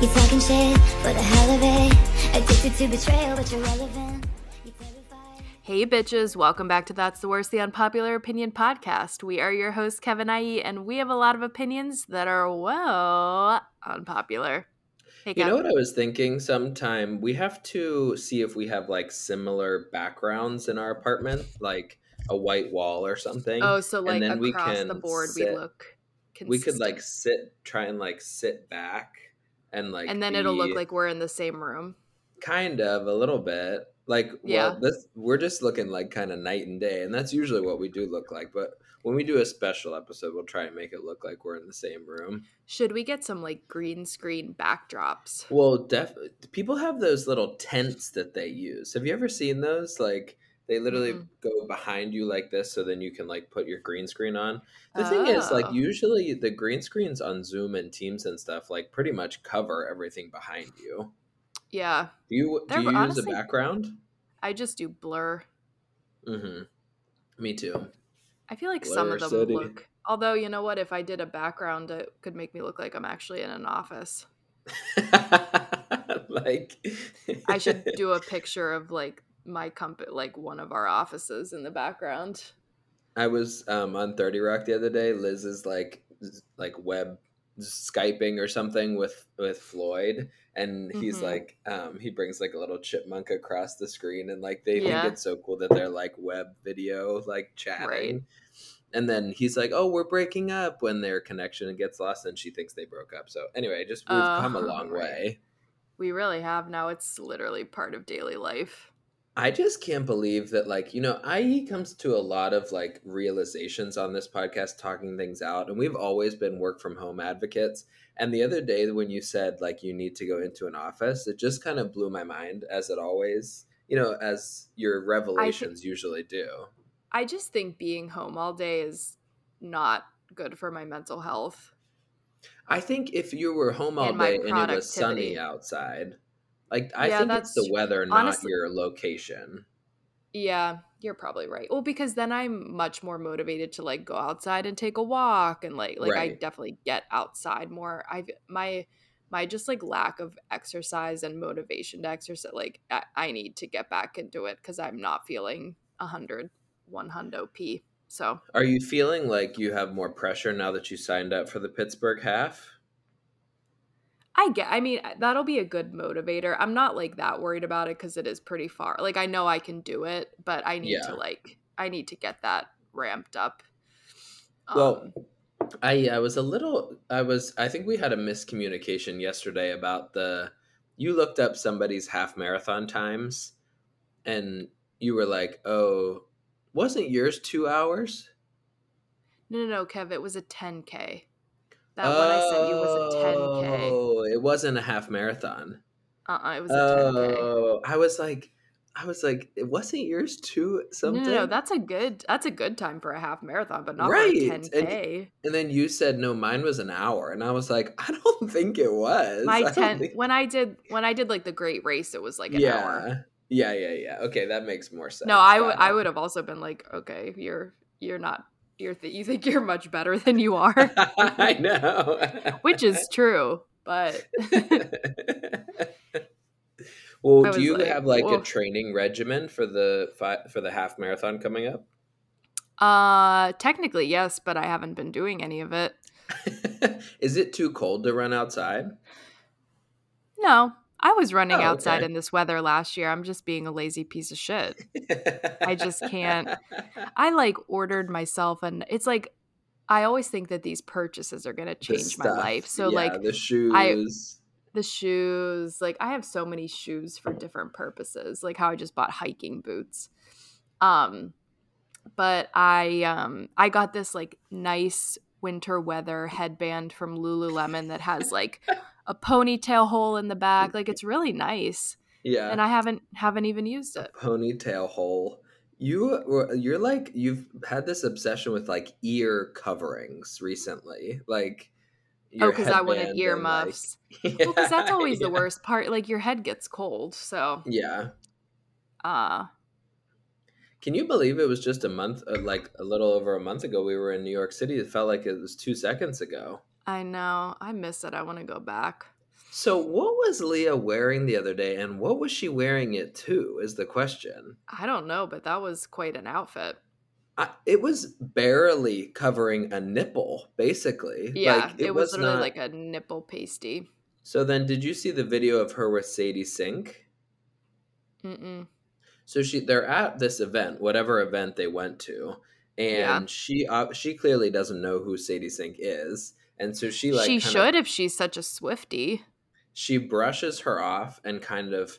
You talking shit for the hell of it. Addicted to betrayal, but you're relevant. You terrified. Hey, bitches, welcome back to That's the Worst, the Unpopular Opinion podcast. We are your host, Kevin IE, and we have a lot of opinions that are, well, unpopular. Hey, You know what I was thinking? Sometime we have to see if we have like similar backgrounds in our apartment, like a white wall or something. Oh, so like and then we across the can board, we look consistent. we could like sit, try and like sit back and like, and then it'll look like we're in the same room. kind of a little bit like Yeah. well this we're just looking like kind of night and day and that's usually what we do look like but when we do a special episode we'll try and make it look like we're in the same room Should we get some like green screen backdrops? well def people have those little tents that they use have you ever seen those like they literally Mm-mm. go behind you like this so then you can like put your green screen on the thing is like Oh. usually the green screens on zoom and teams and stuff like pretty much cover everything behind you Yeah, do you do They're you use a background I just do blur. mm-hmm me too I feel like some of Blur them City. look. Although you know what, if I did a background, it could make me look like I'm actually in an office. like I should do a picture of like my company, like one of our offices in the background. I was um, on 30 Rock the other day. Liz is like like web skyping or something with with Floyd and he's Mhm. like um he brings like a little chipmunk across the screen and like they Yeah. think it's so cool that they're like web video like chatting. Right. And then he's like, "Oh, we're breaking up." When their connection gets lost, and she thinks they broke up. So anyway, just we've come a long right. way. We really have now. It's literally part of daily life. I just can't believe that, like, you know, IE comes to a lot of like realizations on this podcast, talking things out, and we've always been work from home advocates. And the other day, when you said like you need to go into an office, it just kind of blew my mind, as it always, you know, as your revelations usually do. I just think being home all day is not good for my mental health. I think if you were home all And day and it was sunny outside, like I Yeah, think it's the weather, not honestly- your location. Yeah, you're probably right. Well, because then I'm much more motivated to like go outside and take a walk and like like I definitely get outside more. I've my my just like lack of exercise and motivation to exercise like I, I need to get back into it because I'm not feeling a hundred one hundo p. So Are you feeling like you have more pressure now that you signed up for the Pittsburgh half? I get. I mean, that'll be a good motivator. I'm not like that worried about it because it is pretty far. Like I know I can do it, but I need Yeah. to like I need to get that ramped up. Well, Um, I I was a little I was I think we had a miscommunication yesterday about the you looked up somebody's half marathon times and you were like, "Oh, wasn't yours 2 hours?" no, no, no, Kev. It was a 10k. That one I sent you was a 10k. Oh, it wasn't a half marathon. Uh, uh it was a 10k. Oh, I was like I was like, "It wasn't yours too something?" no, no, that's a good. That's a good time for a half marathon, but not Right, for a and- 10k. And then you said no, mine was an hour, and I was like, I don't think it was. My I 10 think- when I did when I did like the great race, it was like an yeah, hour. yeah, yeah, yeah. Okay, that makes more sense. No, I would I would have also been like, okay, you're you're not you're th- you think you're much better than you are, I know. which is true, but well, do you like, have like a training regimen for the fi- for the half marathon coming up? uh technically yes, but I haven't been doing any of it. Is it too cold to run outside? No, I was running Oh, outside okay. in this weather last year. I'm just being a lazy piece of shit. I just can't. I like ordered myself and it's like I always think that these purchases are going to change my life. So Yeah, like the shoes. the shoes, like I have so many shoes for different purposes, like how I just bought hiking boots. Um but I um I got this like nice winter weather headband from Lululemon that has like a ponytail hole in the back. Like it's really nice. yeah, And I haven't haven't even used it. ponytail hole. You you're like you've had this obsession with like ear coverings recently, like. Oh, because I wanted headband ear like- muffs. well, because that's always the worst part. Like your head gets cold. So, Yeah. uh, Can you believe it was just a month, uh, like a little over a month ago, we were in New York City? It felt like it was two seconds ago. I know. I miss it. I want to go back. So, what was Leah wearing the other day, and what was she wearing it to? Is the question. I don't know, but that was quite an outfit. I, it was barely covering a nipple, basically. Yeah, like, it, was, literally not- like a nipple pasty. So then, did you see the video of her with Sadie Sink? Mm-mm. So she they're at this event, whatever event they went to, and Yeah. she uh, she clearly doesn't know who Sadie Sink is, and so she like she should if she's such a Swifty. she brushes her off and kind of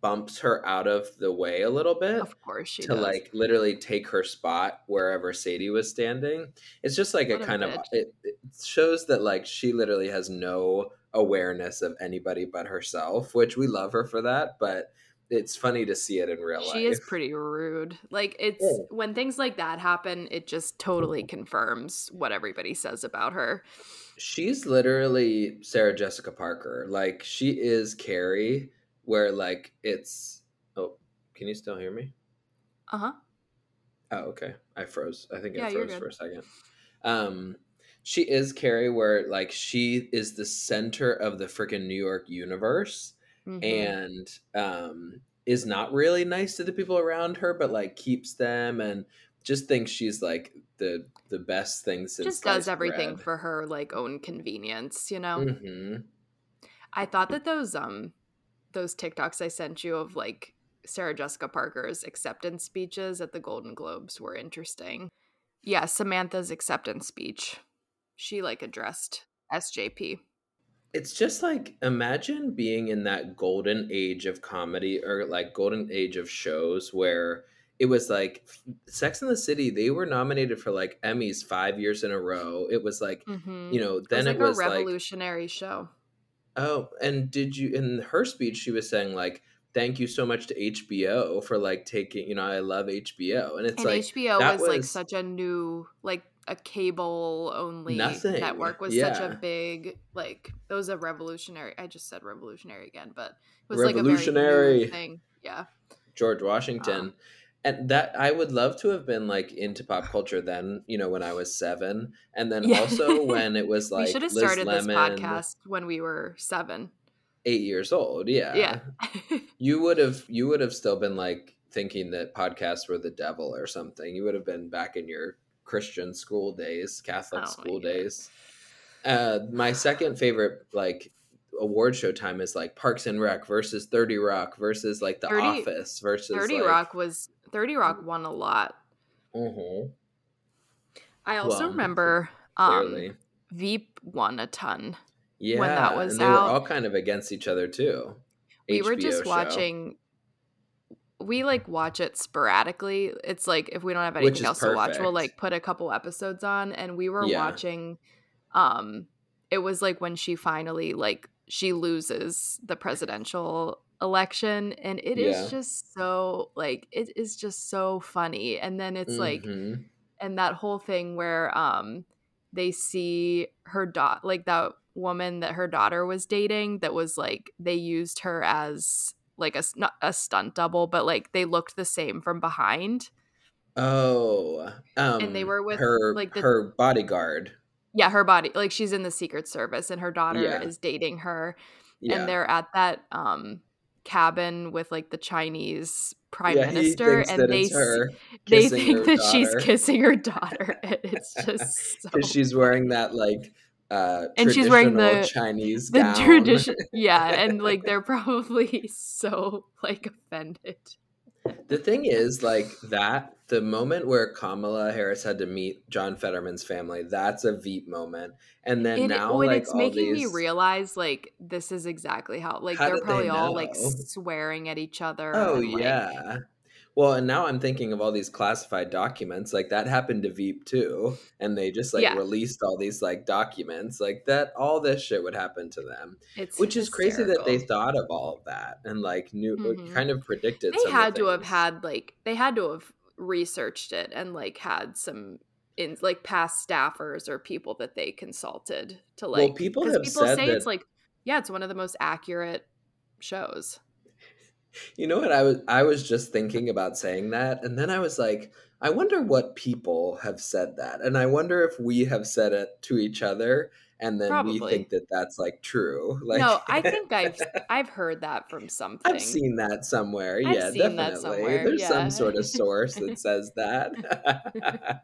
bumps her out of the way a little bit Of course she to does. like literally take her spot wherever Sadie was standing. It's just like a What a kind of it, it shows that like she literally has no awareness of anybody but herself, which we love her for that, but it's funny to see it in real life. she is pretty rude. Like it's Yeah. when things like that happen, it just totally confirms what everybody says about her. She's literally Sarah Jessica Parker. Like she is Carrie, where like it's. Oh, can you still hear me? Uh huh. Oh, okay. I froze. I think Yeah, I froze for a second. Um, she is Carrie, where like she is the center of the freaking New York universe, Mm-hmm. and um, is not really nice to the people around her, but like keeps them and just thinks she's like the the best thing since just does everything for her like own convenience, you know. hmm I thought that those um those TikToks I sent you of like Sarah Jessica Parker's acceptance speeches at the Golden Globes were interesting. Yeah, Samantha's acceptance speech. She like addressed SJP. It's just like imagine being in that golden age of comedy or like golden age of shows where it was like Sex in the City. They were nominated for like Emmys five years in a row. It was like Mm-hmm. you know it then was like it was a like revolutionary show. oh and did you in her speech she was saying like thank you so much to HBO for like taking you know I love HBO and it's And like HBO that was, like such a new like a cable only Nothing, network was such a big like it was a revolutionary I just said revolutionary again, but it was like a very Revolutionary. thing. Yeah. George Washington. Um, and that I would love to have been like into pop culture then, you know, when I was seven, and then Yeah. also when it was like we should have Liz started Lemon, this podcast when we were seven. eight years old. Yeah, Yeah. You would have, you would have still been like thinking that podcasts were the devil or something. You would have been back in your Christian school days, Catholic Oh school days. Uh, my second favorite like award show time is like Parks and Rec versus Thirty Rock versus like The 30 Office versus 30 like, Rock was 30 Rock won a lot. Mhm, I also Well, remember um. Veep won a ton. Yeah, when that was and they out. were all kind of against each other too. we were just show. watching we like watch it sporadically. It's like if we don't have anything is else to watch, we'll like put a couple episodes on and we were Yeah. watching um it was like when she finally like she loses the presidential election and it is Yeah. just so like it is just so funny and then it's like Mhm. and that whole thing where um they see her dot like that woman that her daughter was dating that was like they used her as like a not a stunt double but like they looked the same from behind. Oh, um, And they were with, her, like, the- her bodyguard. yeah her body like she's in the secret service and her daughter Yeah. is dating her. Yeah, and they're at that um cabin with like the chinese prime yeah, minister and they her they think that she's kissing her daughter. It's just so because she's wearing that like uh And she's wearing the- Chinese the gown. tradition yeah and like they're probably so like offended The thing is, like that, the moment where Kamala Harris had to meet John Fetterman's family, that's a Veep moment. And then It- now, when like it's making these, me realize like this is exactly how like How they're did they probably all like swearing at each other Oh and, like- yeah. Well, and now I'm thinking of all these classified documents. Like that happened to Veep too, and they just like Yeah. released all these like documents. Like that, all this shit would happen to them, it's which is crazy that they thought of all of that and like knew, Mhm. kind of predicted. they had the to have had like they had to have researched it and like had some in like past staffers or people that they consulted to like Well, people have people said say that it's like yeah it's one of the most accurate shows You know what I was I was just thinking about saying that and then I was like I wonder what people have said that and I wonder if we have said it to each other and then Probably. we think that that's like true. Like no, I think I've I've heard that from something. I've seen that somewhere. I've yeah, definitely. somewhere, There's yeah. some sort of source that says that.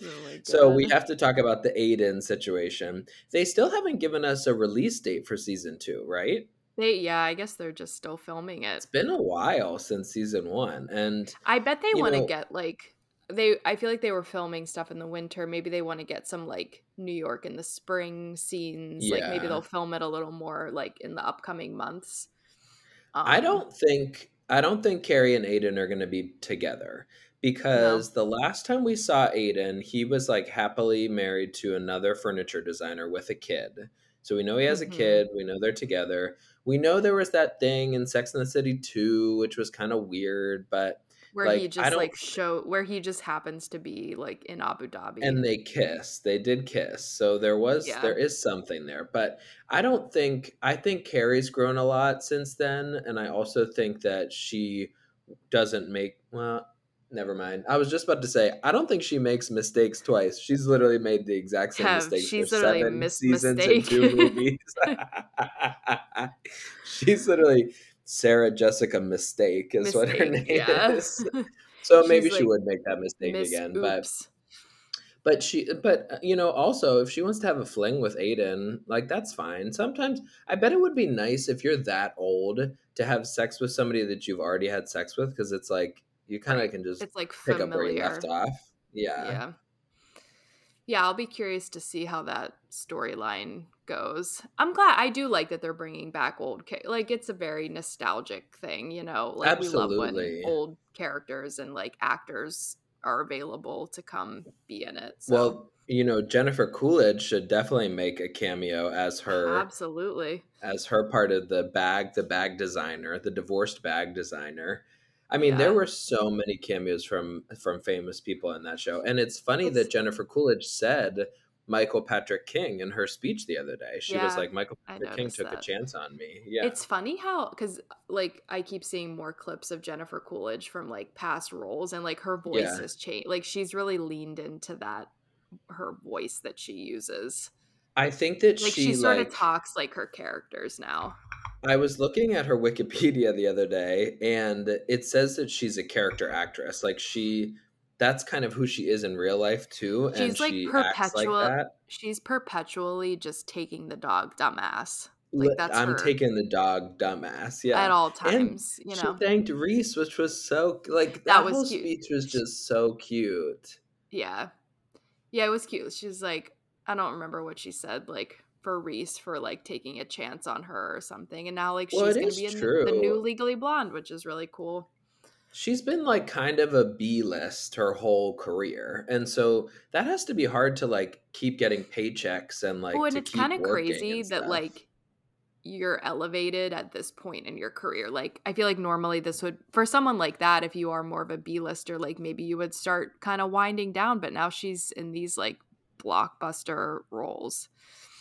Oh so we have to talk about the Aiden situation. They still haven't given us a release date for season two, right? They yeah, I guess they're just still filming it. It's been a while since season one, and I bet they want to get like they I feel like they were filming stuff in the winter. Maybe they want to get some like New York in the spring scenes. Like maybe they'll film it a little more like in the upcoming months. I Um, don't think I don't think Carrie and Aiden are going to be together because the last time we saw Aiden, he was like happily married to another furniture designer with a kid. So we know he has Mhm. a kid. We know they're together. We know there was that thing in Sex and the City 2, which was kind of weird, but where like, he I just don't- like show where he just happens to be like in Abu Dhabi. and they kiss. They did kiss. So there was Yeah. there is something there. But I don't think I think Carrie's grown a lot since then and I also think that she doesn't make well never mind. I was just about to say I don't think she makes mistakes twice. She's literally made the exact same Have- mistakes she's for literally seven seasons mistake. and two movies. she's literally Sarah Jessica Mistake is what her name yeah. is. So maybe she would make that mistake Miss again, but Oops. but she, but uh, you know, also if she wants to have a fling with Aiden, like that's fine. Sometimes I bet it would be nice if you're that old to have sex with somebody that you've already had sex with, because it's like you kind of can just it's like pick up where you familiar. left off. Yeah. yeah yeah i'll be curious to see how that storyline goes i'm glad i do like that they're bringing back old ca- like it's a very nostalgic thing you know like we love Absolutely. when old characters and like actors are available to come be in it so Well, you know, Jennifer Coolidge should definitely make a cameo as her absolutely as her part of the bag, the bag designer, the divorced bag designer. I mean, Yeah. there were so many cameos from from famous people in that show, and it's funny It's- that Jennifer Coolidge said Michael Patrick King in her speech the other day. She was like, "Michael Patrick King took a chance on me." Yeah, It's funny how because like I keep seeing more clips of Jennifer Coolidge from like past roles and like her voice Yeah. has changed. Like she's really leaned into that her voice that she uses. I think that Like she, she, sort like of talks like her characters now. I was looking at her Wikipedia the other day, and it says that she's a character actress. Like she, that's kind of who she is in real life too, and She's, like, she acts like perpetual- She's perpetually just taking the dog dumbass Like, that's I'm her. taking the dog, dumbass. Yeah, at all And times. You know, she thanked Reese, which was so like that, That was whole cute. speech was just so cute. yeah, yeah, it was cute. She's like, I don't remember what she said, like for Reese for like taking a chance on her or something, and now like she's Well, it gonna is be in the, new Legally Blonde, which is really cool. She's been like kind of a B list her whole career, and so that has to be hard to like keep getting paychecks and like. oh, and to it's kind of crazy that like you're elevated at this point in your career. Like I feel like normally this would for someone like that, if you are more of a B-lister, like maybe you would start kind of winding down, but now she's in these like blockbuster roles.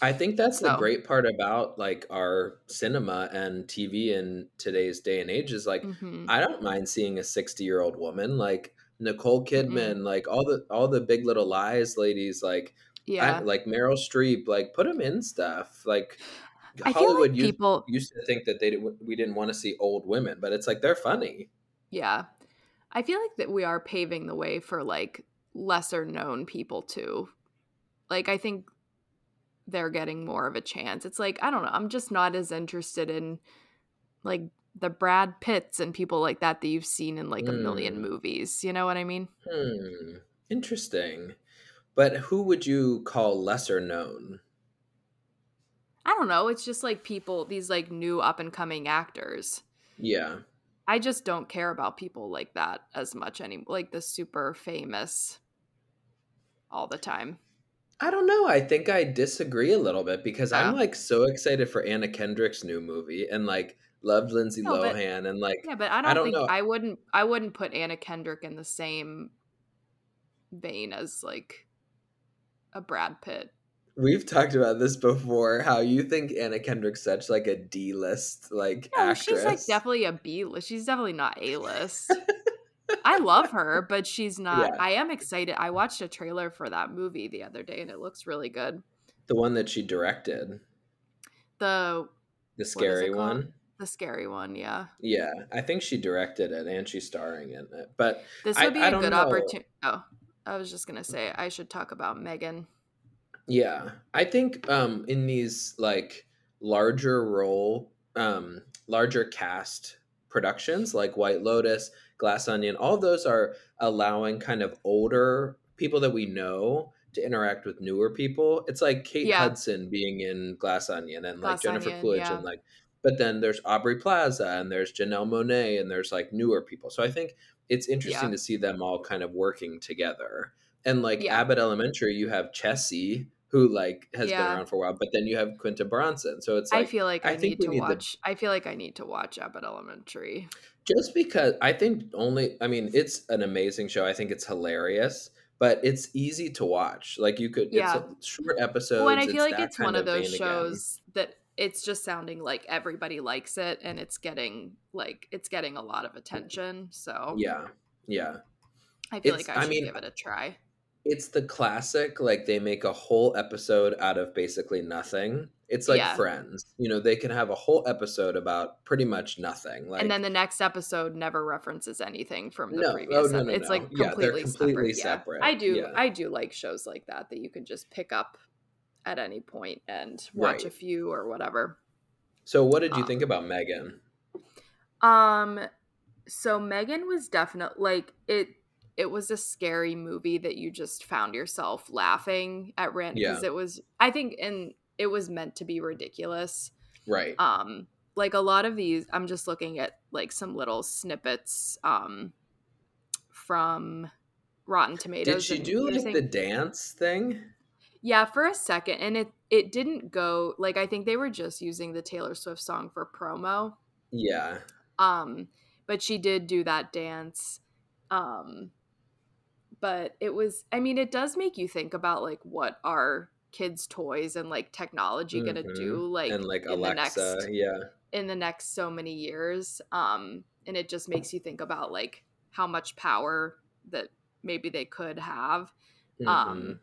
I think that's the great part about like our cinema and TV in today's day and age is like Mhm. I don't mind seeing a 60 year old woman like Nicole Kidman, like all the all the Big Little Lies ladies, like Yeah. I, like Meryl Streep, like put them in stuff. Like I Hollywood like used, people used to think that they didn't, we didn't want to see old women, but it's like they're funny. Yeah. I feel like that we are paving the way for like lesser known people too. Like I think they're getting more of a chance. It's like I don't know, I'm just not as interested in like the Brad Pitts and people like that that you've seen in like a million Mm. movies. You know what I mean? Hmm, interesting. But who would you call lesser known? I don't know, it's just like people these like new up and coming actors. Yeah. I just don't care about people like that as much anymore. Like the super famous all the time. I don't know. I think I disagree a little bit because I'm Oh. like so excited for Anna Kendrick's new movie and like loved Lindsay No, but- Lohan and like Yeah, but I don't, don't think know. I wouldn't I wouldn't put Anna Kendrick in the same vein as like a Brad Pitt. we've talked about this before how you think Anna Kendrick's such like a D-list like No, she's like definitely a B list. She's definitely not A list. I love her, but she's not. Yeah. I am excited. I watched a trailer for that movie the other day and it looks really good. The one that she directed, The the scary one. the scary one, yeah. Yeah, I think she directed it and she's starring in it. But This I- would be I a don't good opportunity. Oh, I was just gonna say I should talk about Megan. Yeah, I think um, in these like larger role, um, larger cast productions like White Lotus, Glass Onion, all of those are allowing kind of older people that we know to interact with newer people. It's like Kate Yeah. Hudson being in Glass Onion and like Glass Jennifer Onion, Coolidge yeah. and like, but then there's Aubrey Plaza and there's Janelle Monáe and there's like newer people. So I think it's interesting Yeah. to see them all kind of working together. And like. Abbott Elementary, you have Chessie, who like has been around for a while, but then you have Quinta Brunson. So it's like I feel like I I, think need to need the- watch. I feel like I need to watch Abbott Elementary. Just because I think only I mean it's an amazing show. I think it's hilarious, but it's easy to watch. Like you could Yeah. it's a short episodes. well, and I feel like it's one kind of those vein again. shows that it's just sounding like everybody likes it, and it's getting like it's getting a lot of attention. So Yeah. Yeah. I feel It's- like I I should mean, give it a try. It's the classic like they make a whole episode out of basically nothing. It's like Yeah. friends. You know, they can have a whole episode about pretty much nothing. Like and then the next episode never references anything from the No. Oh, previous. no, ep- no, it's no. like Yeah, they're completely, completely separate. separate. Yeah. I do. I do like shows like that that you can just pick up at any point and watch a few or whatever. So what did you Um, think about Megan? Um so Megan was definitely like it it was a scary movie that you just found yourself laughing at random because Yeah. it was I think and it was meant to be ridiculous. Right. Um like a lot of these I'm just looking at like some little snippets um from Rotten Tomatoes. Did she do like the dance thing? Yeah, for a second and it it didn't go like I think they were just using the Taylor Swift song for promo. Yeah. um but she did do that dance um but it was i mean it does make you think about like what are kids toys and like technology gonna Mhm. do like and like in Alexa, the next yeah. in the next so many years um and it just makes you think about like how much power that maybe they could have Mhm. um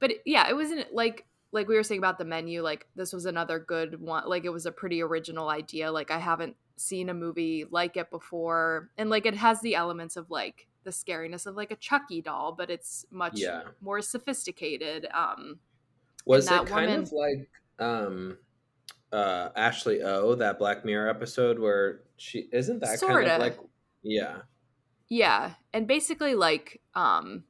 but yeah it wasn't like like we were saying about the menu like this was another good one like it was a pretty original idea like i haven't seen a movie like it before and like it has the elements of like the scariness of like a chucky doll but it's much Yeah. more sophisticated um was it kind woman- of like um uh Ashley O that Black Mirror episode where she isn't that kind Sorta. of like yeah. Yeah, and basically like um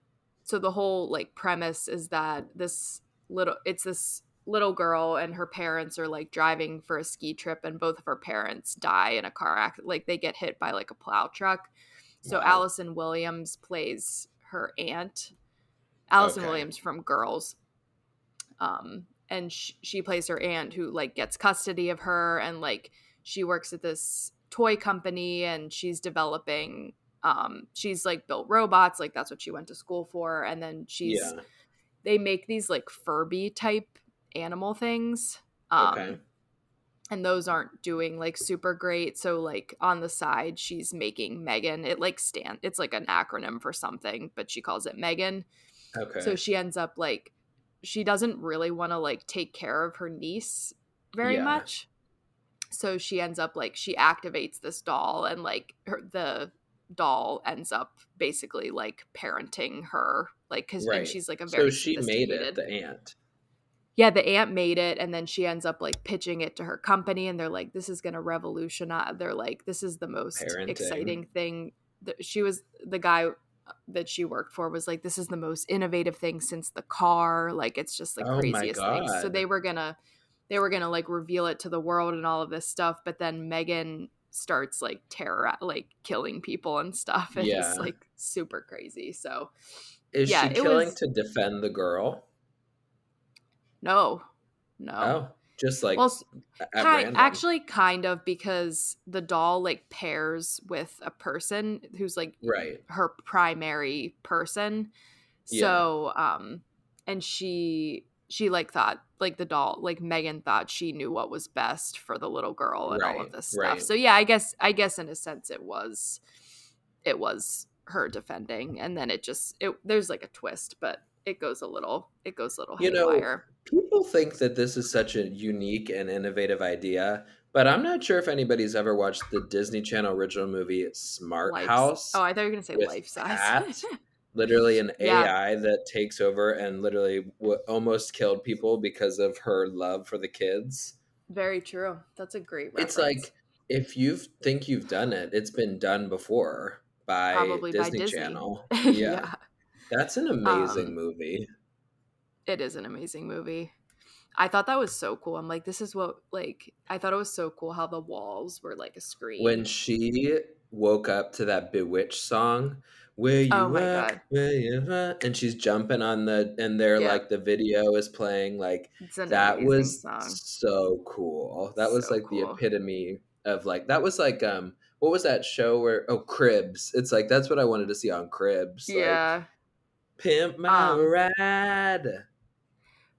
so the whole like premise is that this little it's this little girl and her parents are like driving for a ski trip and both of her parents die in a car accident like they get hit by like a plow truck. So Wow. Allison Williams plays her aunt. Allison Okay. Williams from Girls. Um and sh- she plays her aunt who like gets custody of her and like she works at this toy company and she's developing um she's like built robots like that's what she went to school for and then she's yeah. they make these like furby type animal things um okay. and those aren't doing like super great so like on the side she's making megan it like stand it's like an acronym for something but she calls it megan Okay. so she ends up like she doesn't really want to like take care of her niece very Yeah. much so she ends up like she activates this doll and like her the doll ends up basically like parenting her like because Right. she's like a very so she made it, the aunt. yeah the aunt made it and then she ends up like pitching it to her company and they're like this is going to revolutionize they're like this is the most Parenting. exciting thing she was the guy that she worked for was like this is the most innovative thing since the car like it's just the Oh craziest thing. So they were gonna they were gonna like reveal it to the world and all of this stuff but then megan starts like terror like killing people and stuff and Yeah. it's like super crazy. So Is Yeah, she killing was- to defend the girl? no. No. Oh, just like well s- at Ki- actually kind of because the doll like pairs with a person who's like right. her primary person Yeah. so um and she she like thought like the doll like megan thought she knew what was best for the little girl and all of this stuff right. so yeah i guess i guess in a sense it was it was her defending and then it just it there's like a twist but it goes a little it goes a little You know. People think that this is such a unique and innovative idea, but I'm not sure if anybody's ever watched the Disney Channel original movie Smart Life- House. Oh, I thought you were gonna say with life size. cats. literally an Yeah. AI that takes over and literally w- almost killed people because of her love for the kids. Very true. That's a great reference. It's like if you think you've done it, it's been done before by Probably by Disney, Disney. Channel. yeah. Yeah. That's an amazing Um, movie. it is an amazing movie. I thought that was so cool. I'm like, this is what like I thought it was so cool how the walls were like a screen. When she woke up to that Bewitched song, where you Oh at? God. Where you at? and she's jumping on the and they're Yeah. like the video is playing like that was song. so cool. That was So like the epitome of like that was like um what was that show where oh Cribs? It's like that's what I wanted to see on Cribs. Like, Yeah. Pimp my Um, ride.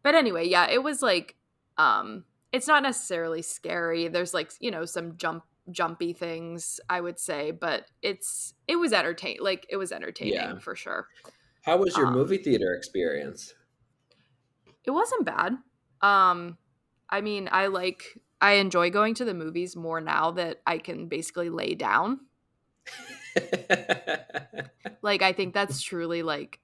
But anyway, yeah, it was like um it's not necessarily scary. There's like, you know, some jump jumpy things, I would say, but it's it was entertaining. like it was entertaining Yeah. for sure. How was your um, movie theater experience? It wasn't bad. Um I mean, I like I enjoy going to the movies more now that I can basically lay down. Like I think that's truly like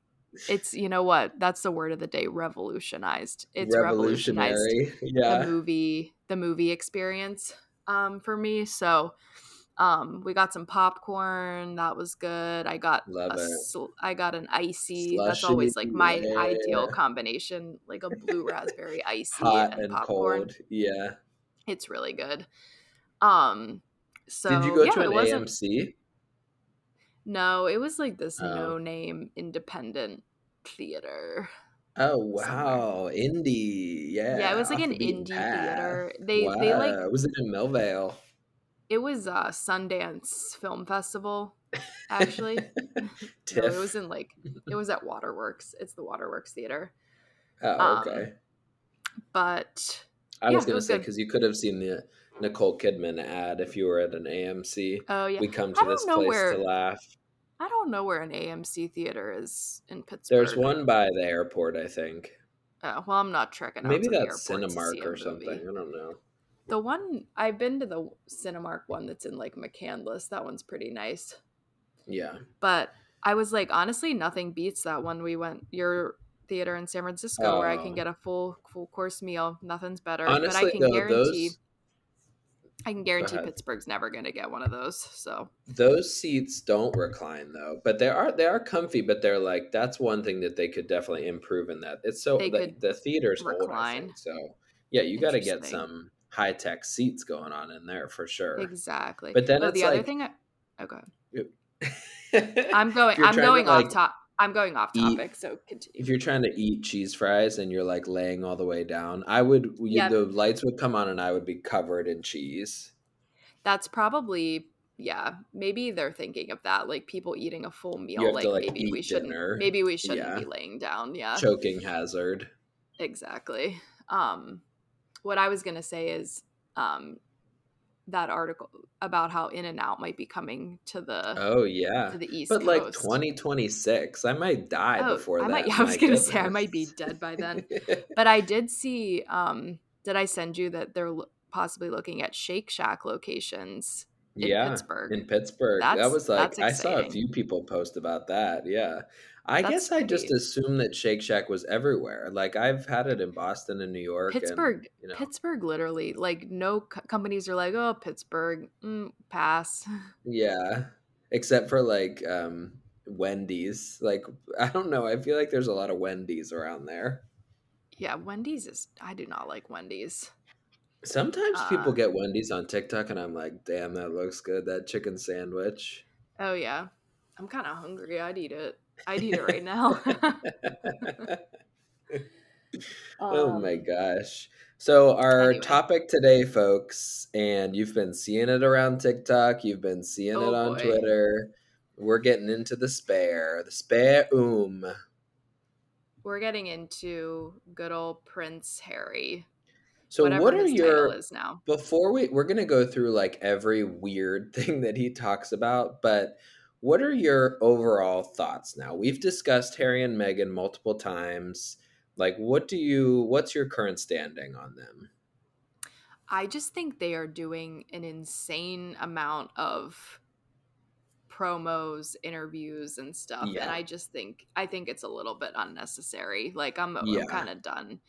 it's you know what? That's the word of the day, revolutionized. It's revolutionized Revolutionary. the movie the movie experience um for me so um we got some popcorn that was good i got Love a sl- i got an icy that's always like my yeah. ideal combination like a blue raspberry icy Hot and, and popcorn cold. Yeah. it's really good um so Did you go yeah, to an AMC? No it was like this Oh. no name independent theater Oh somewhere. wow, indie. Yeah. yeah, it was like an indie path. theater they they like Wow, Was it in Millvale? It was uh Sundance Film Festival, actually. no, it was in like it was at Waterworks. It's the Waterworks Theater. oh, um, okay. But I yeah, was gonna was say because you could have seen the Nicole Kidman ad if you were at an AMC. oh yeah, We come to this place where- to laugh. I don't know where an AMC theater is in Pittsburgh. There's one by the airport, I think. Oh, well, I'm not trekking Maybe that's airport to see Cinemark or something. movie. I don't know. The one I've been to the Cinemark one that's in like McCandless. That one's pretty nice. Yeah. But I was like, honestly, nothing beats that one. We went your theater in San Francisco where I can Oh. get a full full course meal. Nothing's better. but I can though, guarantee those I can guarantee. Pittsburgh's never gonna get one of those. So those seats don't recline though, but they are they are comfy. But they're like that's one thing that they could definitely improve in that. It's so the, the theater's old, I think. So yeah, you got to get some high tech seats going on in there for sure. exactly. But then oh, it's the other like- thing I oh, okay. I'm I'm going I'm to, going off like, top I'm going off eat- topic, so if you're trying to eat cheese fries and you're like laying all the way down, I would the lights would come on and I would be covered in cheese. That's probably yeah, maybe they're thinking of that, like people eating a full meal. Like, to, like, maybe we eat shouldn't dinner. maybe we shouldn't Yeah. be laying down. Yeah. Choking hazard. Exactly. Um, what I was gonna say is um, that article about how In-N-Out might be coming to the Oh yeah. to the East But like 2026, I might die Oh, before I that. might- yeah, I was gonna say, I might be dead by then. But I did see. Um, did I send you that they're possibly looking at Shake Shack locations yeah, Pittsburgh? in Pittsburgh. that was like I saw a few people post about that. Yeah. I That's guess I just assumed that Shake Shack was everywhere. Like I've had it in Boston and New York. and, Pittsburgh, you know, Pittsburgh, literally, like no co- companies are like, oh, Pittsburgh, mm, pass. Yeah. Except for like um Wendy's. Like I don't know. I feel like there's a lot of Wendy's around there. Yeah, Wendy's is. I do not like Wendy's. Sometimes people Uh, get Wendy's on TikTok and I'm like, damn, that looks good. That chicken sandwich. Oh yeah, I'm kind of hungry. I'd eat it. I'd eat it right now. oh my Um, gosh. So our anyway. topic today, folks, and you've been seeing it around TikTok, you've been seeing Oh, it on boy. Twitter. We're getting into the spare, the spare oom. We're getting into good old Prince Harry. So whatever what are your is now. before we we're gonna go through like every weird thing that he talks about, but what are your overall thoughts now? We've discussed Harry and Meghan multiple times. Like, what do you, what's your current standing on them? I just think they are doing an insane amount of promos, interviews, and stuff. Yeah. And I just think I think it's a little bit unnecessary. Like I'm, Yeah. I'm kind of done.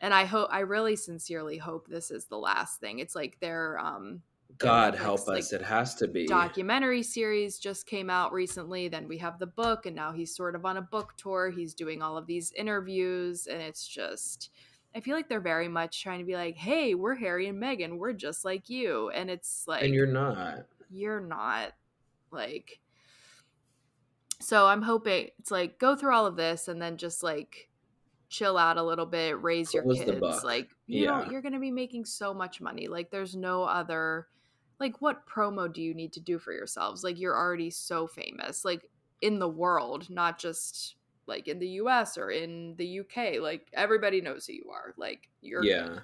And I hope I really sincerely hope this is the last thing. It's like their um their God Netflix, help like, us. It has to be. documentary series just came out recently. Then we have the book, and now he's sort of on a book tour. He's doing all of these interviews, and it's just, I feel like they're very much trying to be like, hey, we're Harry and Meghan. We're just like you. And it's like, and you're not. you're not. Like, so I'm hoping it's like go through all of this and then just like chill out a little bit, raise your Close kids. Like, you know, Yeah. you're going to be making so much money. Like, there's no other, like, what promo do you need to do for yourselves? Like, you're already so famous, like, in the world, not just like in the US or in the UK. Like, everybody knows who you are. Like, you're, Yeah.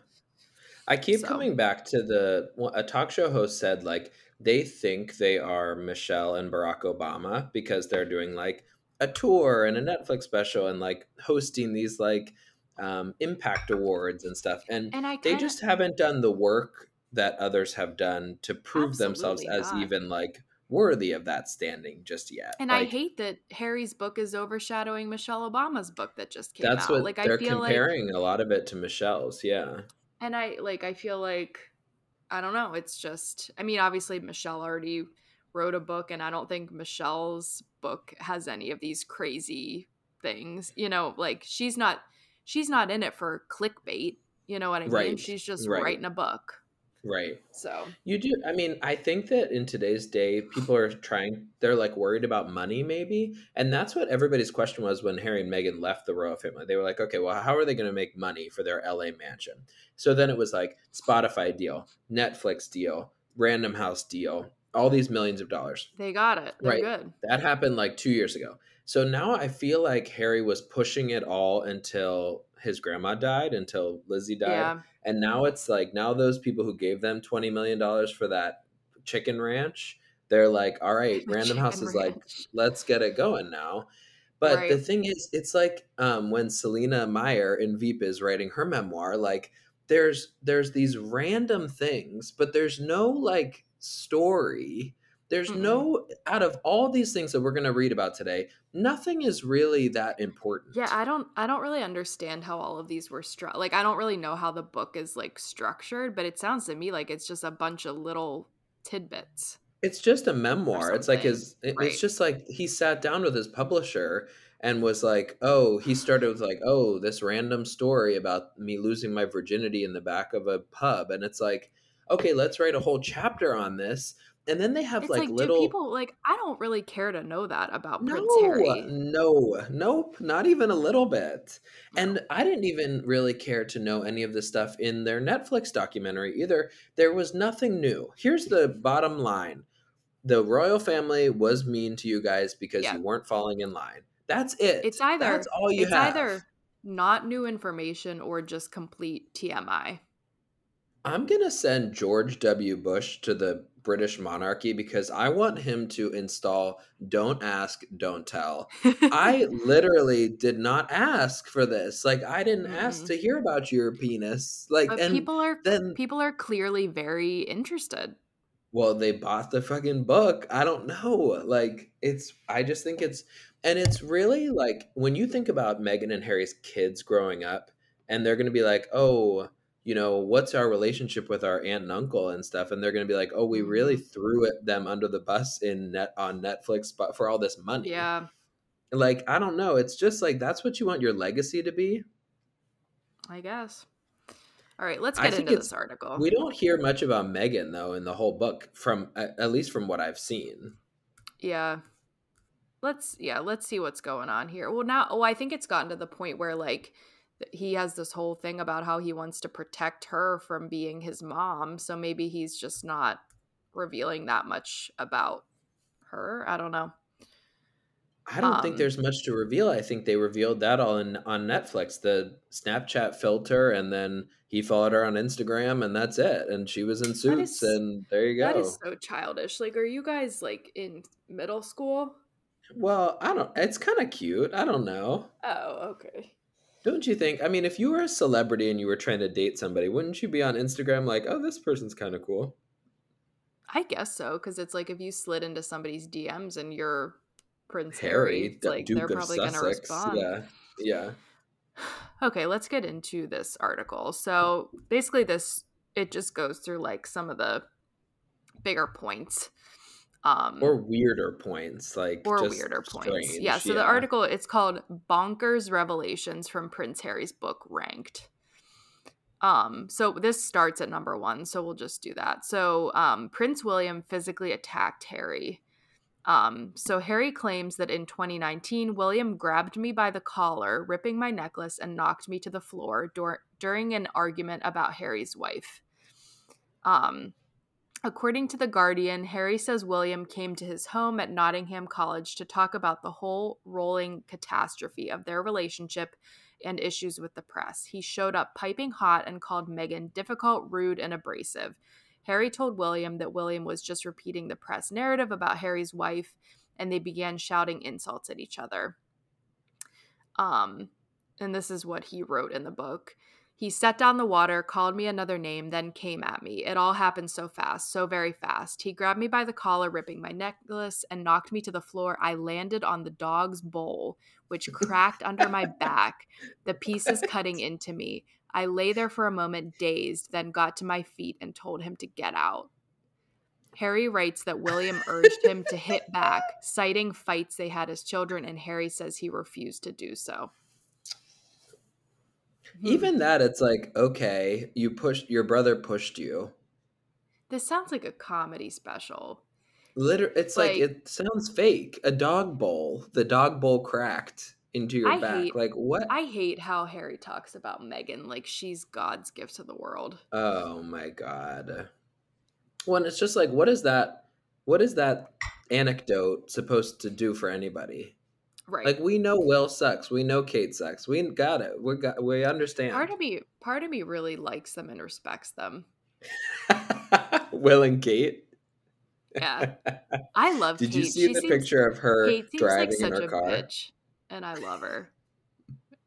I keep So- coming back to the a talk show host said like they think they are Michelle and Barack Obama because they're doing like a tour and a Netflix special and like hosting these like um, impact awards and stuff and and I they just haven't done the work that others have done to prove themselves Absolutely as not. even like worthy of that standing just yet. And I hate that Harry's book is overshadowing Michelle Obama's book that just came out. that's out. what like they're I feel like comparing a lot of it to Michelle's. Yeah, and I like I feel like I don't know, it's just I mean obviously Michelle already wrote a book and I don't think Michelle's book has any of these crazy things. You know, like she's not she's not in it for clickbait, you know what I mean? Right, She's just right. writing a book. right. So, You do. I mean, I think that in today's day, people are trying, they're like worried about money, maybe. And that's what everybody's question was when Harry and Meghan left the royal family. They were like, okay, well, how are they going to make money for their LA mansion? So then it was like Spotify deal, Netflix deal, Random House deal, all these millions of dollars. they got it. They're Right. good. That happened like two years ago. So now I feel like Harry was pushing it all until his grandma died, until Lizzie died. Yeah. And now it's like now those people who gave them twenty million dollars for that chicken ranch, they're like, all right, The Random House is like, let's get it going now. But the thing is, it's like um, when Selina Meyer in Veep is writing her memoir, like there's there's these random things, but there's no like story. There's Mm-mm. no mm-hmm. out of all these things that we're gonna read about today, nothing is really that important. Yeah, I don't I don't really understand how all of these were struck. Like I don't really know how the book is like structured, but it sounds to me like it's just a bunch of little tidbits. It's just a memoir. It's like his. it- right. It's just like he sat down with his publisher and was like, "Oh," he started with like, "Oh, this random story about me losing my virginity in the back of a pub," and it's like, "Okay, let's write a whole chapter on this." And then they have It's like, like, little. people like I don't really care to know that about no, Prince Harry. no, nope, not even a little bit. And I didn't even really care to know any of the stuff in their Netflix documentary either. There was nothing new. Here's the bottom line the royal family was mean to you guys because Yeah. you weren't falling in line. That's it. It's either That's all you it's have. either not new information or just complete TMI. I'm going to send George W. Bush to the British monarchy because I want him to install Don't Ask, Don't Tell. I literally did not ask for this. Like I didn't ask Mm-mm. to hear about your penis. Like but and people are then people are clearly very interested. well they bought the fucking book. I don't know. Like it's I just think it's and it's really like when you think about Meghan and Harry's kids growing up and they're going to be like, "Oh, you know, what's our relationship with our aunt and uncle and stuff?" And they're going to be like, "Oh, we really Mm-hmm. threw it, them under the bus in net on Netflix but for all this money." Yeah, Like, I don't know. It's just like that's what you want your legacy to be. I guess. All right, let's get into this article. We don't hear much about Meghan though in the whole book from at least from what I've seen. Yeah. Let's yeah, let's see what's going on here. Well, now oh, I think it's gotten to the point where like he has this whole thing about how he wants to protect her from being his mom, so maybe he's just not revealing that much about her. I don't know. I don't think Um, there's much to reveal. I think they revealed that all in on Netflix, the Snapchat filter, and then he followed her on Instagram and that's it. And she was in suits is- and there you go. That is so childish. Like, are you guys like in middle school? well, I don't it's kind of cute. I don't know. Oh, okay. Don't you think? I mean, if you were a celebrity and you were trying to date somebody, wouldn't you be on Instagram like, "Oh, this person's kind of cool." I guess so, because it's like if you slid into somebody's DMs and you're Prince Harry, Harry, like Duke they're probably gonna Sussex. respond. Yeah. Yeah. Okay, let's get into this article. So basically, this it just goes through like some of the bigger points. Um, Or weirder points, like or weirder points. strange, Yeah, so the article it's called Bonkers Revelations from Prince Harry's book Ranked. Um, so this starts at number one, so we'll just do that. So um, Prince William physically attacked Harry. Um, so Harry claims that in 2019, William grabbed me by the collar, ripping my necklace, and knocked me to the floor dur- during an argument about Harry's wife. Um, According to The Guardian, Harry says William came to his home at Nottingham Cottage to talk about the whole rolling catastrophe of their relationship and issues with the press. He showed up piping hot and called Meghan difficult, rude, and abrasive. Harry told William that William was just repeating the press narrative about Harry's wife, and they began shouting insults at each other. Um, and this is what he wrote in the book. He set down the water, called me another name, then came at me. It all happened so fast, so very fast. He grabbed me by the collar, ripping my necklace, and knocked me to the floor. I landed on the dog's bowl, which cracked under my back, the pieces cutting into me. I lay there for a moment, dazed, then got to my feet and told him to get out. Harry writes that William urged him to hit back, citing fights they had as children, and Harry says he refused to do so. Hmm. Even that, it's like, okay, you pushed your brother pushed you. This sounds like a comedy special. Liter it's like, Like- it sounds fake. A dog bowl. The dog bowl cracked into your I back. hate- like what? I hate how Harry talks about Meghan like she's God's gift to the world. Oh my god. Well, and it's just like, what is that? What is that anecdote supposed to do for anybody? Right. Like we know Will sucks. We know Kate sucks. We got it. We got. We understand. part of me part of me really likes them and respects them. Will and Kate. Yeah. I love Did Kate. you see She the seems- picture of her driving like in her car? bitch. And I love her.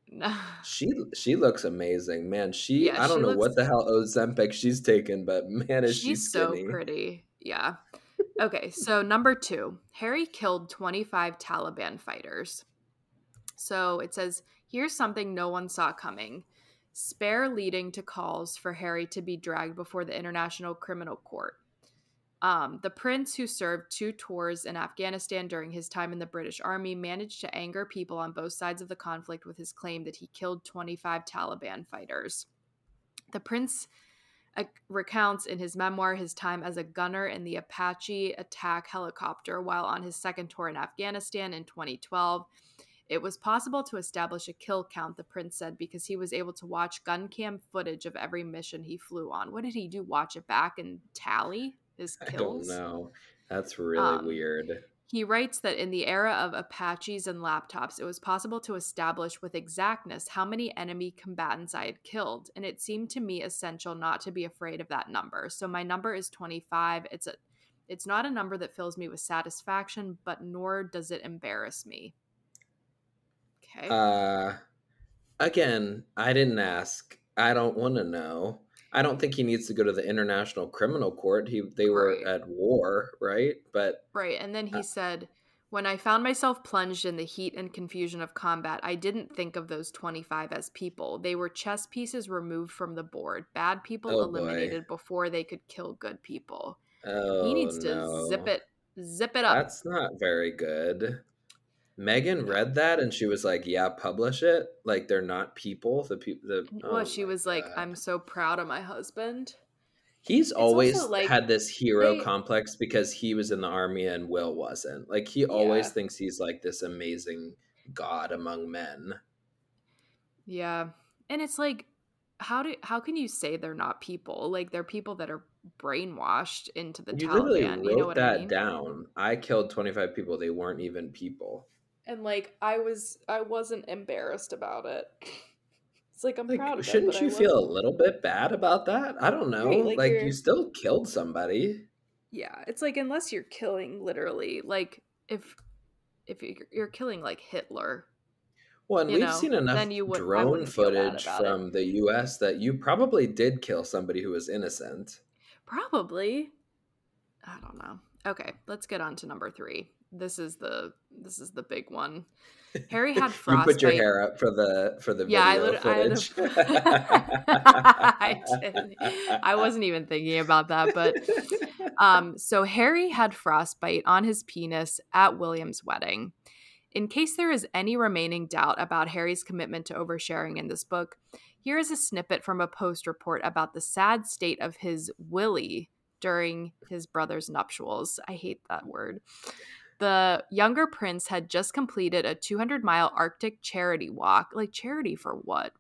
No. She she looks amazing, man. She Yeah, I don't she know looks- what the hell Ozempic she's taken, but man, is she She's so pretty. Yeah. Okay, so number two, Harry killed 25 Taliban fighters. So it says, here's something no one saw coming. Spare leading to calls for Harry to be dragged before the International Criminal Court. Um, the prince, who served two tours in Afghanistan during his time in the British Army, managed to anger people on both sides of the conflict with his claim that he killed 25 Taliban fighters. The prince recounts in his memoir his time as a gunner in the Apache attack helicopter while on his second tour in Afghanistan in 2012. It was possible to establish a kill count, the prince said, because he was able to watch gun cam footage of every mission he flew on. What did he do? Watch it back and tally his kills? I don't know. That's really Um, weird. He writes that in the era of Apaches and laptops, it was possible to establish with exactness how many enemy combatants I had killed, and it seemed to me essential not to be afraid of that number. So my number is 25. It's a it's not a number that fills me with satisfaction, but nor does it embarrass me. Okay. Uh again, I didn't ask. I don't want to know. I don't think he needs to go to the International Criminal Court. He they were Right. at war, right? But Right. And then he Uh, said, When I found myself plunged in the heat and confusion of combat, I didn't think of those 25 as people. They were chess pieces removed from the board, bad people Oh, boy. eliminated before they could kill good people. oh, he needs to no. zip it, zip it up. That's not very good. Meghan read that and she was like, "Yeah, publish it. Like they're not people. The people. The well, oh she my was like, I'm so proud of my husband. He's always like, had this hero they- complex because he was in the army and Will wasn't. Like he always Yeah. thinks he's like this amazing god among men. Yeah. And it's like, how do how can you say they're not people? Like they're people that are brainwashed into the you literally Taliban. wrote You know that I mean? down. I killed 25 people. They weren't even people. And like i was i wasn't embarrassed about it It's like I'm Like, proud of shouldn't but you feel a little bit bad about that? I don't know. Right, like like you're- still killed somebody. Yeah, it's like unless you're killing literally, like if if you're, you're killing like Hitler, Well, and we've know, seen enough you would- drone wouldn't feel bad footage about it. from the US that you probably did kill somebody who was innocent. probably. I don't know. Okay, let's get on to number three. This is the this is the big one. Harry had You put your hair up for the for the Yeah, I video I footage. I didn't. I wasn't even thinking about that, but Um, so Harry had frostbite on his penis at William's wedding. In case there is any remaining doubt about Harry's commitment to oversharing in this book, here is a snippet from a post report about the sad state of his Willie during his brother's nuptials. I hate that word. The younger prince had just completed a 200 mile Arctic charity walk. Like, charity for what?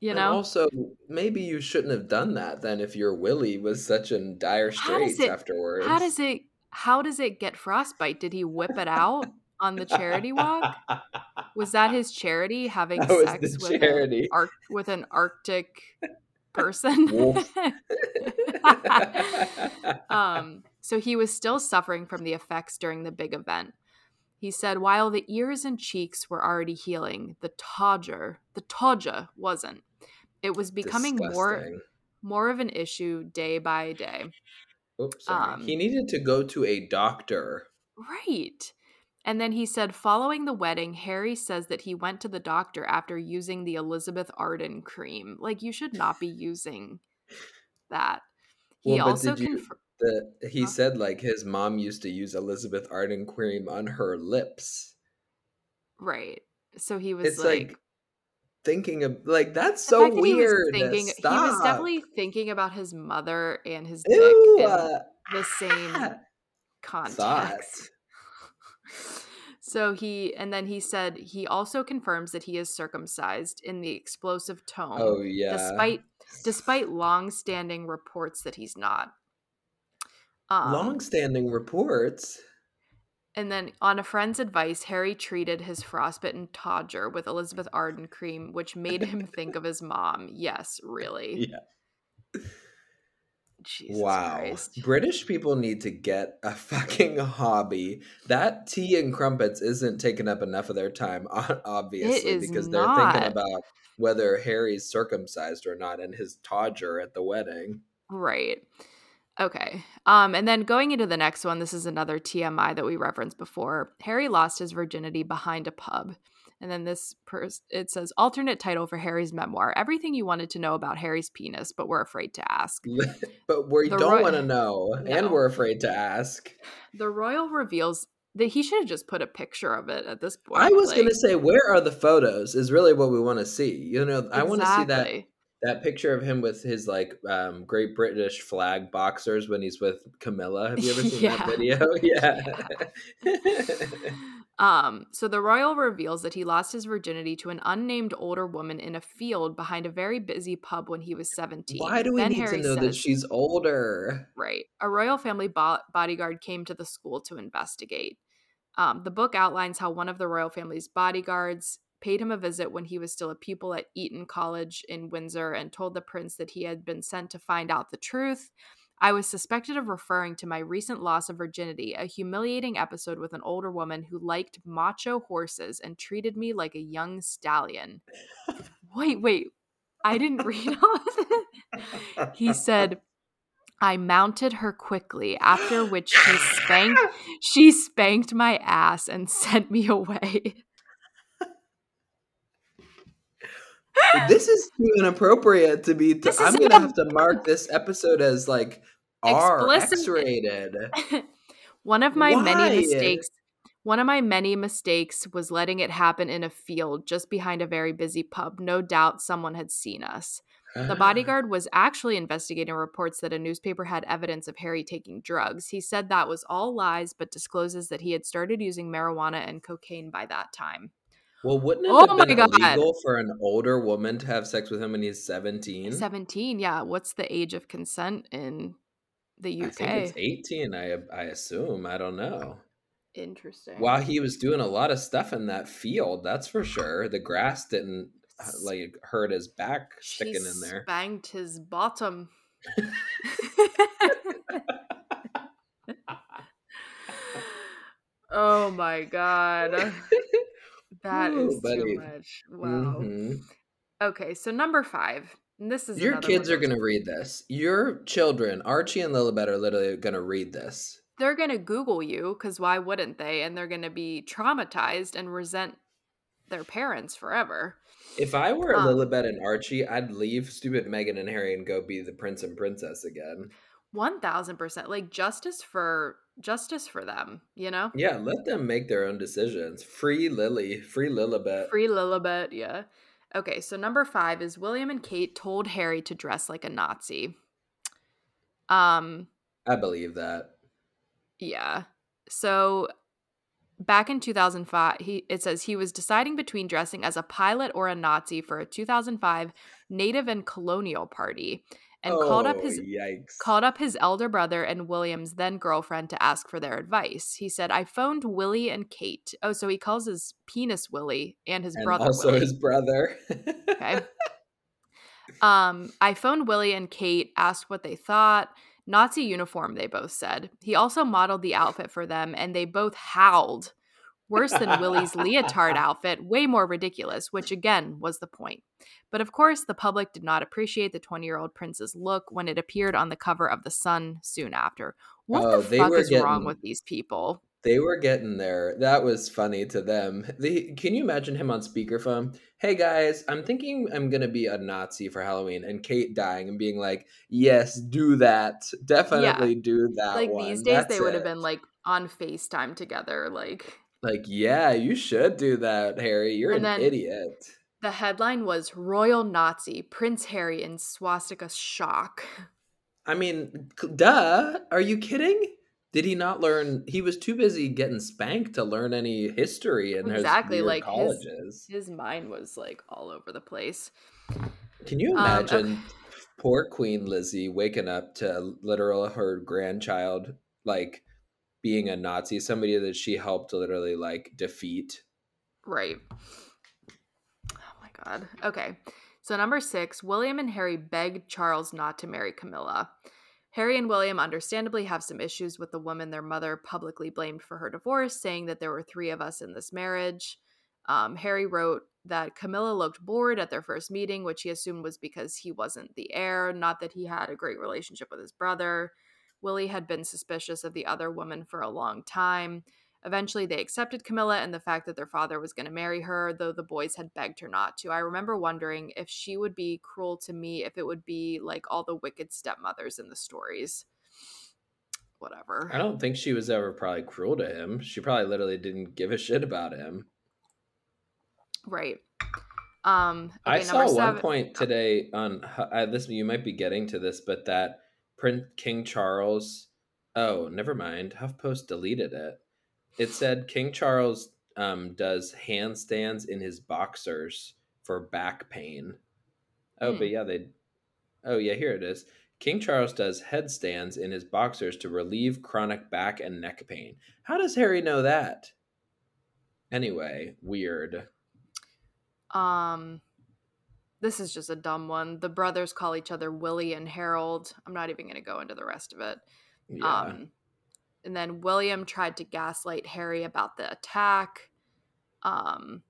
You And know? also, maybe you shouldn't have done that then if your Willie was such in dire How straits it- afterwards. How does it how does it get frostbite? Did he whip it out on the charity walk? Was that his charity having That sex with charity. Arc with an Arctic person? Um, so he was still suffering from the effects during the big event. He said while the ears and cheeks were already healing, the todger, the todger wasn't. It was becoming more Disgusting. more of an issue day by day. Oops, um, he needed to go to a doctor. Right. And then he said, following the wedding, Harry says that he went to the doctor after using the Elizabeth Arden cream. Like, you should not be using that. He Well, also did you- conf- The, he Huh? said like his mom used to use Elizabeth Arden cream on her lips. right. So he was It's like, like, thinking of like that's so that he was weird. thinking, he was definitely thinking about his mother and his dick Ew, in uh, the same ah, context. thought. So he, and then he said he also confirms that he is circumcised in the explosive tone. Oh yeah. despite despite long-standing reports that he's not. Um, long-standing reports. and then, on a friend's advice, Harry treated his frostbitten todger with Elizabeth Arden cream, which made him think of his mom. Yes, really. Yeah. Jesus wow. Christ. British people need to get a fucking hobby. That tea and crumpets isn't taking up enough of their time, obviously, is because they're thinking about whether Harry's circumcised or not and his todger at the wedding. Right. Okay. Um, and then going into the next one, this is another TMI that we referenced before. Harry lost his virginity behind a pub. And then this pers- it says alternate title for Harry's memoir: Everything you wanted to know about Harry's penis, but were afraid to ask. but we The don't Roy- want to know, No. and we're afraid to ask. The royal reveals that he should have just put a picture of it at this point. I was like- gonna say, where are the photos? Is really what we want to see. You know, I want to see that Exactly. That picture of him with his like um, Great British flag boxers when he's with Camilla. Have you ever seen Yeah. that video? Yeah. Um, so the royal reveals that he lost his virginity to an unnamed older woman in a field behind a very busy pub when he was 17. Why do we Then need Harry to know that she's older? Right. A royal family bo- bodyguard came to the school to investigate. Um, the book outlines how one of the royal family's bodyguards paid him a visit when he was still a pupil at Eton College in Windsor and told the prince that he had been sent to find out the truth. I was suspected of referring to my recent loss of virginity, a humiliating episode with an older woman who liked macho horses and treated me like a young stallion. wait, wait. I didn't read all of it. He said, I mounted her quickly, after which she spanked she spanked my ass and sent me away. This is too inappropriate to be. I'm gonna inap- have to mark this episode as like R X-rated. one of my Why? many mistakes one of my many mistakes was letting it happen in a field just behind a very busy pub. No doubt someone had seen us. The ah. bodyguard was actually investigating reports that a newspaper had evidence of Harry taking drugs. He said that was all lies, but discloses that he had started using marijuana and cocaine by that time. Well, wouldn't it Oh have been illegal for an older woman to have sex with him when he's 17? 17, yeah. What's the age of consent in the I UK? think it's 18, I I assume. I don't know. Interesting. While he was doing a lot of stuff in that field, that's for sure. The grass didn't uh, like hurt his back She sticking in there. Banged his bottom. oh my god. That Ooh, is buddy. too much. Wow. Mhm. Okay, so number five. And this is Your kids are gonna read this. Your children, Archie and Lilibet, are literally gonna read this. They're gonna Google you because why wouldn't they? And they're gonna be traumatized and resent their parents forever. If I were Um, Lilibet and Archie, I'd leave stupid Meghan and Harry and go be the prince and princess again. One thousand percent. Like justice for justice for them, you know? Yeah, let them make their own decisions. Free Lily, free Lilibet. Free Lilibet, yeah. Okay, so number five is William and Kate told Harry to dress like a Nazi. Um, I believe that. yeah. So back in 2005, he it says he was deciding between dressing as a pilot or a Nazi for a 2005 Native and Colonial Party and called up Oh, his yikes. called up his elder brother and William's then girlfriend to ask for their advice. He said, "I phoned Willie and Kate." Oh, so he calls his penis Willie and his and brother also Willie. his brother. Okay. Um, I phoned Willie and Kate, asked what they thought. Nazi uniform, they both said. He also modeled the outfit for them, and they both howled. Worse than Willie's leotard outfit, way more ridiculous, which again was the point. But of course, the public did not appreciate the 20 year old prince's look when it appeared on the cover of The Sun soon after. What Oh, the fuck is wrong with these people? They were getting there. That was funny to them. They, can you imagine him on speakerphone? Hey guys, I'm thinking I'm gonna be a Nazi for Halloween, and Kate dying and being like, "Yes, do that. Definitely do that." Like one. these days, That's they would have been like on FaceTime together, like. Like, "Yeah, you should do that, Harry. You're And an idiot." The headline was Royal Nazi, Prince Harry in swastika shock. I mean, duh. Are you kidding? Did he not learn? He was too busy getting spanked to learn any history in Exactly, his like, his- colleges. His mind was like all over the place. Can you Um, imagine poor Queen Lizzie waking up to literal her grandchild like being a Nazi, somebody that she helped literally like defeat? Right. Oh my god. Okay. So number six, William and Harry begged Charles not to marry Camilla. Harry and William understandably have some issues with the woman their mother publicly blamed for her divorce, saying that there were three of us in this marriage. Um, Harry wrote that Camilla looked bored at their first meeting, which he assumed was because he wasn't the heir, not that he had a great relationship with his brother. Willie had been suspicious of the other woman for a long time. Eventually, they accepted Camilla and the fact that their father was going to marry her, though the boys had begged her not to. I remember wondering if she would be cruel to me, if it would be like all the wicked stepmothers in the stories. Whatever. I don't think she was ever probably cruel to him. She probably literally didn't give a shit about him. Right. Um, I saw number one point today on uh, this. You might be getting to this, but that Prince King Charles. Oh, never mind. HuffPost deleted it. It said King Charles um, does handstands in his boxers for back pain. Oh, Hmm. but yeah, they. Oh yeah, here it is. King Charles does headstands in his boxers to relieve chronic back and neck pain. How does Harry know that? Anyway, weird. Um, this is just a dumb one. The brothers call each other Willie and Harold. I'm not even going to go into the rest of it. Yeah. Um, and then William tried to gaslight Harry about the attack. Um,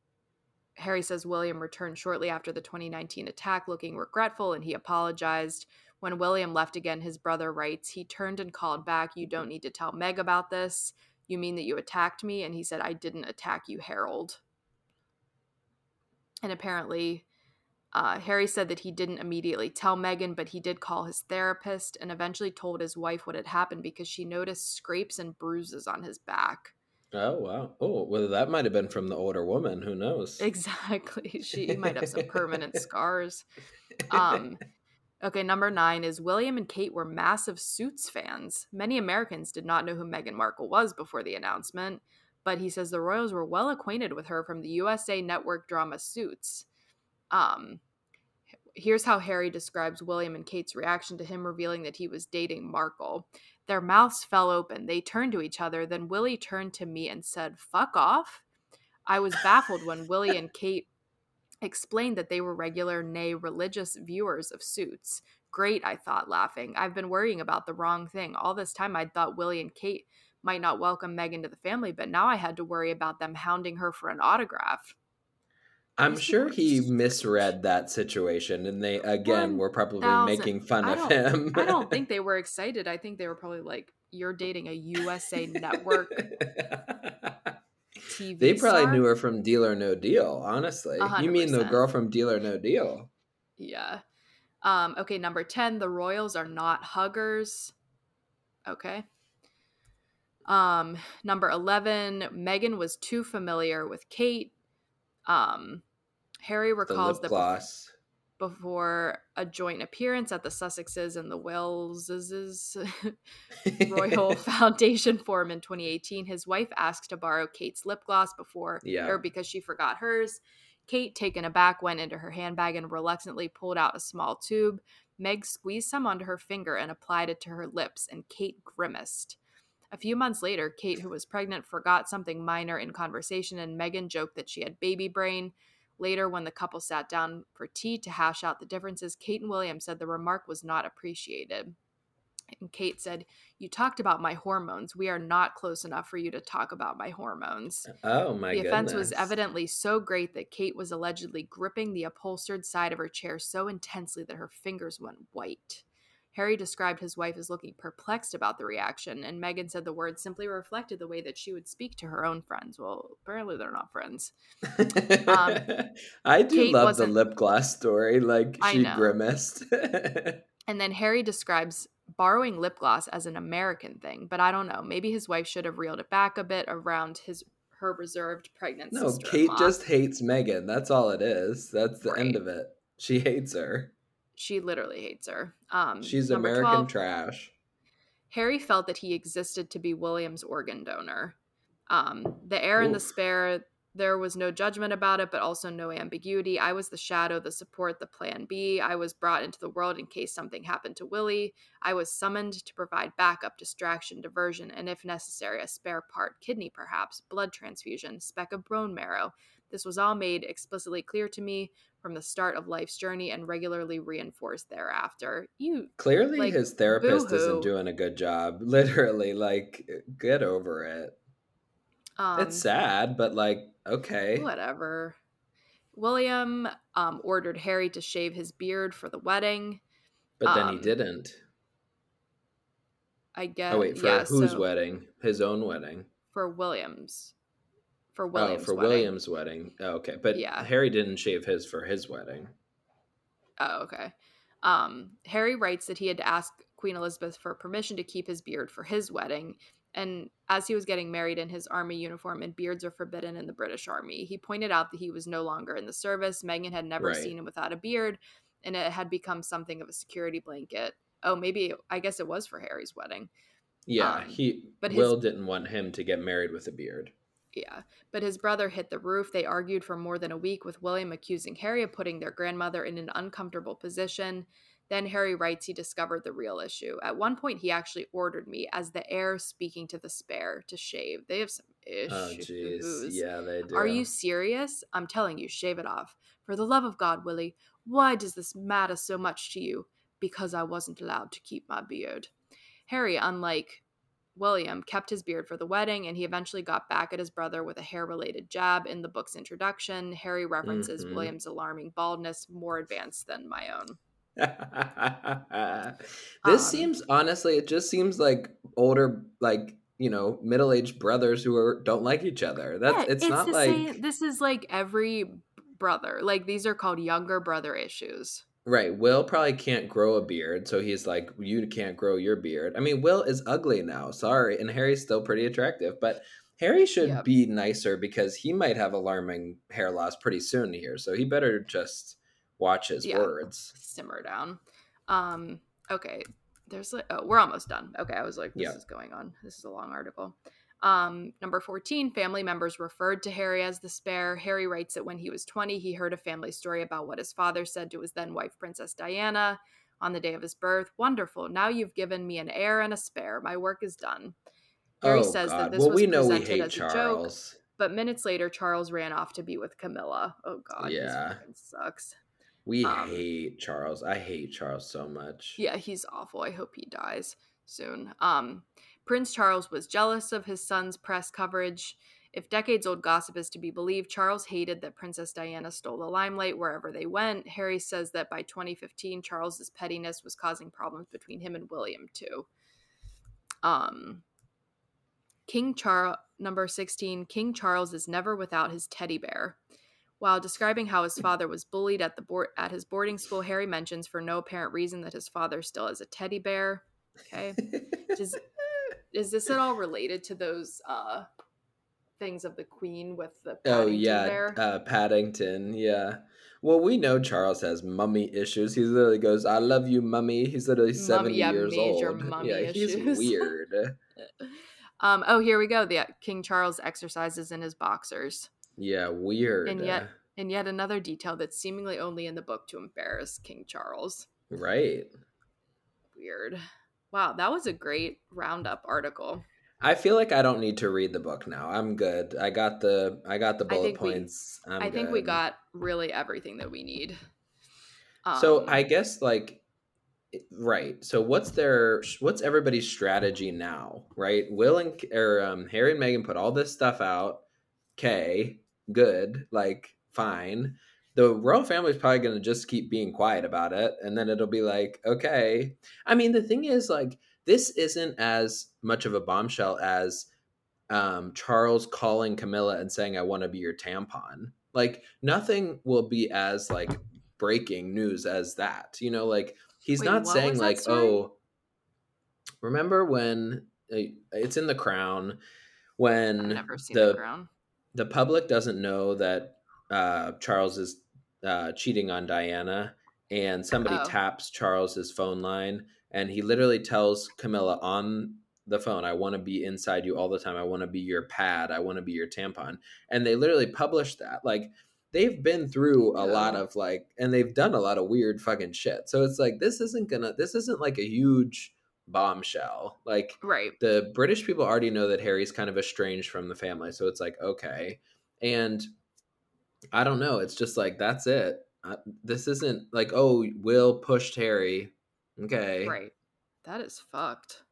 Harry says William returned shortly after the 2019 attack looking regretful and he apologized. When William left again, his brother writes, he turned and called back, You don't need to tell Meg about this. You mean that you attacked me? And he said, I didn't attack you, Harold. And apparently, uh, Harry said that he didn't immediately tell Meghan, but he did call his therapist and eventually told his wife what had happened because she noticed scrapes and bruises on his back. Oh wow! Oh well, that might have been from the older woman. Who knows? Exactly. She might have some permanent scars. Um, okay, number nine is William and Kate were massive Suits fans. Many Americans did not know who Meghan Markle was before the announcement, but he says the royals were well acquainted with her from the USA Network drama Suits. Um, here's how Harry describes William and Kate's reaction to him revealing that he was dating Markle. Their mouths fell open. They turned to each other. Then Willie turned to me and said, Fuck off. I was baffled when Willie and Kate explained that they were regular, nay, religious viewers of suits. Great, I thought, laughing. I've been worrying about the wrong thing. All this time I'd thought Willie and Kate might not welcome Meghan to the family, but now I had to worry about them hounding her for an autograph. I'm sure he misread that situation, and they again were probably 1000. making fun of him. I don't think they were excited. I think they were probably like, "You're dating a USA Network TV." they probably star? knew her from Deal or No Deal. Honestly, A hundred you mean the girl from Deal or No Deal? Yeah. Um, okay, number 10, the Royals are not huggers. Okay. Um, number 11, Meghan was too familiar with Kate. Um, Harry The recalls lip that bef- gloss. before a joint appearance at the Sussexes and the Wellses Royal Foundation Forum in 2018, his wife asked to borrow Kate's lip gloss before Yeah. or because she forgot hers. Kate, taken aback, went into her handbag and reluctantly pulled out a small tube. Meg squeezed some onto her finger and applied it to her lips, and Kate grimaced. A few months later, Kate, who was pregnant, forgot something minor in conversation, and Meghan joked that she had baby brain. Later, when the couple sat down for tea to hash out the differences, Kate and William said the remark was not appreciated. And Kate said, You talked about my hormones. We are not close enough for you to talk about my hormones. Oh my goodness. the goodness! offense was evidently so great that Kate was allegedly gripping the upholstered side of her chair so intensely that her fingers went white. Harry described his wife as looking perplexed about the reaction, and Meghan said the words simply reflected the way that she would speak to her own friends. Well, apparently they're not friends. Um, I do Kate love the lip gloss story. Like she grimaced. And then Harry describes borrowing lip gloss as an American thing, but I don't know. Maybe his wife should have reeled it back a bit around his her reserved pregnant no. Kate just hates Meghan. That's all it is. That's the end of it. She hates her. She literally hates her. Um, She's American 12, trash. Harry felt that he existed to be William's organ donor. Um, the heir and the spare, there was no judgment about it, but also no ambiguity. I was the shadow, the support, the plan B. I was brought into the world in case something happened to Willie. I was summoned to provide backup, distraction, diversion, and if necessary, a spare part, kidney perhaps, blood transfusion, speck of bone marrow. This was all made explicitly clear to me from the start of life's journey and regularly reinforced thereafter. You Clearly, like, his therapist boo-hoo. isn't doing a good job. Literally, like, get over it. um it's sad, but like, okay. Whatever. William um, ordered Harry to shave his beard for the wedding. But then he um, didn't. I guess. Oh wait, for yeah, whose so wedding? His own wedding. For Williams. For oh, Williams. for wedding. William's wedding. Oh, okay, but Yeah. Harry didn't shave his for his wedding. Oh, okay. Um, Harry writes that he had to ask Queen Elizabeth for permission to keep his beard for his wedding. And as he was getting married in his army uniform, and beards are forbidden in the British Army, he pointed out that he was no longer in the service. Meghan had never Right. seen him without a beard, and it had become something of a security blanket. Oh, maybe I guess it was for Harry's wedding. Yeah, Um, he but his- Will didn't want him to get married with a beard. Yeah, but his brother hit the roof. They argued for more than a week, with William accusing Harry of putting their grandmother in an uncomfortable position. Then Harry writes he discovered the real issue. At one point, he actually ordered me, as the heir speaking to the spare, to shave. They have some oh, issues. Oh jeez. Yeah, they do. Are you serious? I'm telling you, shave it off. For the love of God, Willie, why does this matter so much to you? Because I wasn't allowed to keep my beard. Harry, unlike William, kept his beard for the wedding, and he eventually got back at his brother with a hair related jab in the book's introduction. Harry references Mhm. William's alarming baldness, more advanced than my own. this Um, seems honestly, it just seems like older, like you know, middle-aged brothers who are don't like each other. That's Yeah, it's, not like same- this is like every brother. Like these are called younger brother issues. Right. Will probably can't grow a beard, so he's like, you can't grow your beard. I mean, Will is ugly now. Sorry, and Harry's still pretty attractive, but. Harry should Yep. be nicer because he might have alarming hair loss pretty soon here. So he better just watch his Yeah. words. simmer down. Um, okay, there's like oh, we're almost done. Okay, I was like, this Yeah. is going on. This is a long article. Um, number 14, family members referred to Harry as the spare. Harry writes that when he was 20, he heard a family story about what his father said to his then wife, Princess Diana, on the day of his birth. Wonderful. Now you've given me an heir and a spare. My work is done. Harry oh says that this well, was we know we presented hate as a joke. But minutes later, Charles ran off to be with Camilla. Oh God, Yeah. sucks. We Um, hate Charles. I hate Charles so much. Yeah, he's awful. I hope he dies soon. Um, Prince Charles was jealous of his son's press coverage. If decades old gossip is to be believed, Charles hated that Princess Diana stole the limelight wherever they went. Harry says that by 2015, Charles's pettiness was causing problems between him and William, too. Um, King Charles, number 16, King Charles is never without his teddy bear. While describing how his father was bullied at the board at his boarding school, Harry mentions for no apparent reason that his father still has a teddy bear. Okay. Does, is this at all related to those uh things of the queen with the oh yeah, uh, Paddington. Yeah. Well, we know Charles has mummy issues. He literally goes, "I love you, mummy." He's literally Mummy- seventy yeah, years major old. mummy yeah, he's weird. um oh here we go. The King Charles exercises in his boxers. Yeah, weird. And yet and yet another detail that's seemingly only in the book to embarrass King Charles. right. Weird. Wow, that was a great roundup article. I feel like I don't need to read the book now. I'm good. I got the I got the I bullet think we- points. I'm I think we got really everything that we need. so Um, I guess like right. So what's their what's everybody's strategy now? Right? Will and or um, Harry and Meghan put all this stuff out. Okay, good. Like fine. The royal family's probably going to just keep being quiet about it, and then it'll be like, okay. I mean, the thing is, like, this isn't as much of a bombshell as um, Charles calling Camilla and saying, "I want to be your tampon." Like, nothing will be as like breaking news as that. You know, like he's Wait, not saying like? "Oh, remember when uh, it's in the Crown when I've never seen the the the public doesn't know that uh, Charles is uh, cheating on Diana, and somebody Oh. taps Charles's phone line, and he literally tells Camilla on the phone, "I want to be inside you all the time. I want to be your pad. I want to be your tampon." And they literally published that. Like they've been through a lot of like, and they've done a lot of weird fucking shit. So it's like this isn't gonna. This isn't like a huge bombshell. Like Right. the British people already know that Harry's kind of estranged from the family, so it's like okay, and I don't know. It's just like that's it. Uh, this isn't like oh, Will pushed Harry. Okay, Right. That is fucked.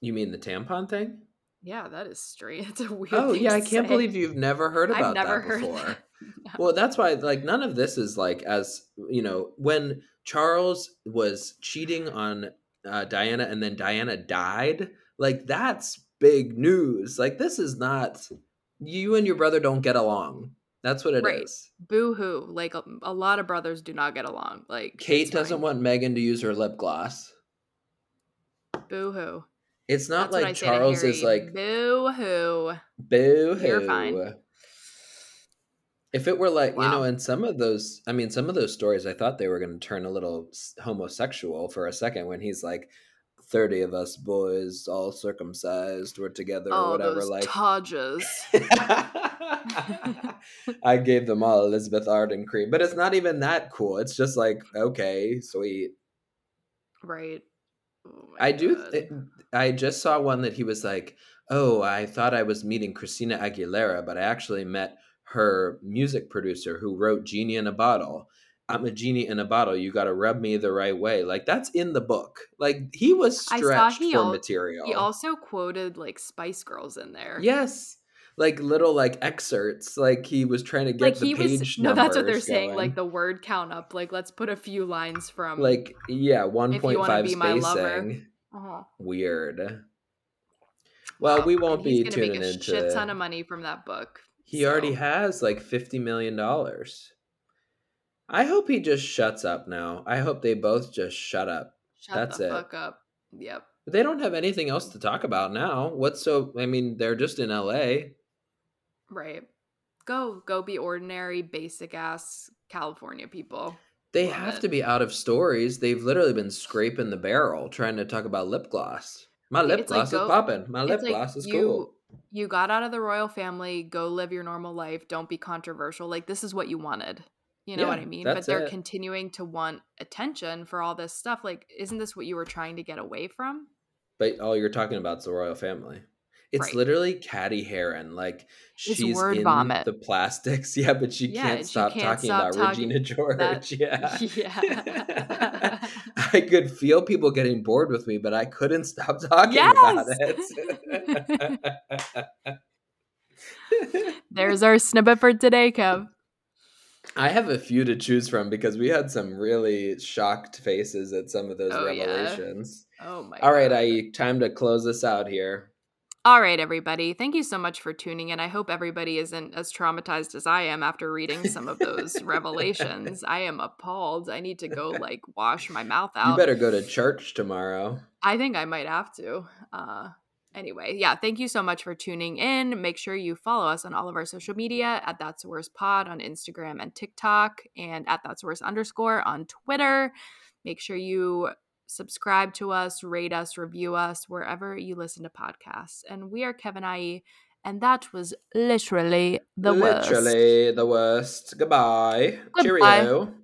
You mean the tampon thing? Yeah, that is strange. It's a weird. Oh yeah, I can't say. believe you've never heard about I've never that heard before. that. No. Well, that's why like none of this is like as you know when Charles was cheating on uh, Diana and then Diana died. Like that's big news. Like this is not you and your brother don't get along. That's what it is. Right. Boo hoo. Like a, a lot of brothers do not get along. Like Kate doesn't want Meghan to use her lip gloss. Boo hoo. It's not That's like Charles is like boo hoo. boo hoo. You're fine. If it were like, you know, Wow. in some of those, I mean, some of those stories, I thought they were going to turn a little homosexual for a second when he's like, 30 of us boys, all circumcised, were together or Oh, whatever. those Like, todgers. I gave them all Elizabeth Arden cream, but it's not even that cool. It's just like, okay, sweet. right. Oh I do. Th- I just saw one that he was like, "Oh, I thought I was meeting Christina Aguilera, but I actually met her music producer who wrote Genie in a Bottle. I'm a genie in a bottle. You got to rub me the right way." Like that's in the book. Like he was stretched he for al- material. He also quoted like Spice Girls in there. yes, like little like excerpts. Like he was trying to get Like the he page was no, that's what they're numbers saying. Like the word count up. Like let's put a few lines from like yeah, one point five be my lover. spacing. Uh-huh. Weird. Well, Wow, we won't be tuning make a into. shit ton of money from that book. He already has like fifty million dollars. I hope he just shuts up now. I hope they both just shut up. Shut That's the it. fuck up. Yep. But they don't have anything else to talk about now. What's so? I mean, they're just in L.A. Right. Go go be ordinary, basic ass California people. They Love have it. to be out of stories. They've literally been scraping the barrel trying to talk about lip gloss. My lip It's like gloss go- is popping. My lip like gloss is you, cool. You got out of the royal family, go live your normal life, don't be controversial. Like this is what you wanted. You know what I mean? But they're it. continuing to want attention for all this stuff. Like, isn't this what you were trying to get away from? But all you're talking about is the royal family. It's Right. literally Cady Heron. Like she's word in vomit. the plastics. Yeah, but she Yeah, can't and she stop can't talking stop about talking Regina George. that- yeah. Yeah. I could feel people getting bored with me, but I couldn't stop talking about it. There's our snippet for today, Kev. I have a few to choose from because we had some really shocked faces at some of those Oh, yeah. revelations. Oh my All right. I time to close this out here. All right, everybody. Thank you so much for tuning in. I hope everybody isn't as traumatized as I am after reading some of those revelations. I am appalled. I need to go like wash my mouth out. You better go to church tomorrow. I think I might have to. Uh, anyway, yeah, thank you so much for tuning in. Make sure you follow us on all of our social media at That's Worst Pod on Instagram and TikTok, and at That's Worst underscore on Twitter. Make sure you subscribe to us, rate us, review us wherever you listen to podcasts. And we are Kevin IE, and that was literally the worst. Literally the worst. Goodbye. Goodbye. Cheerio.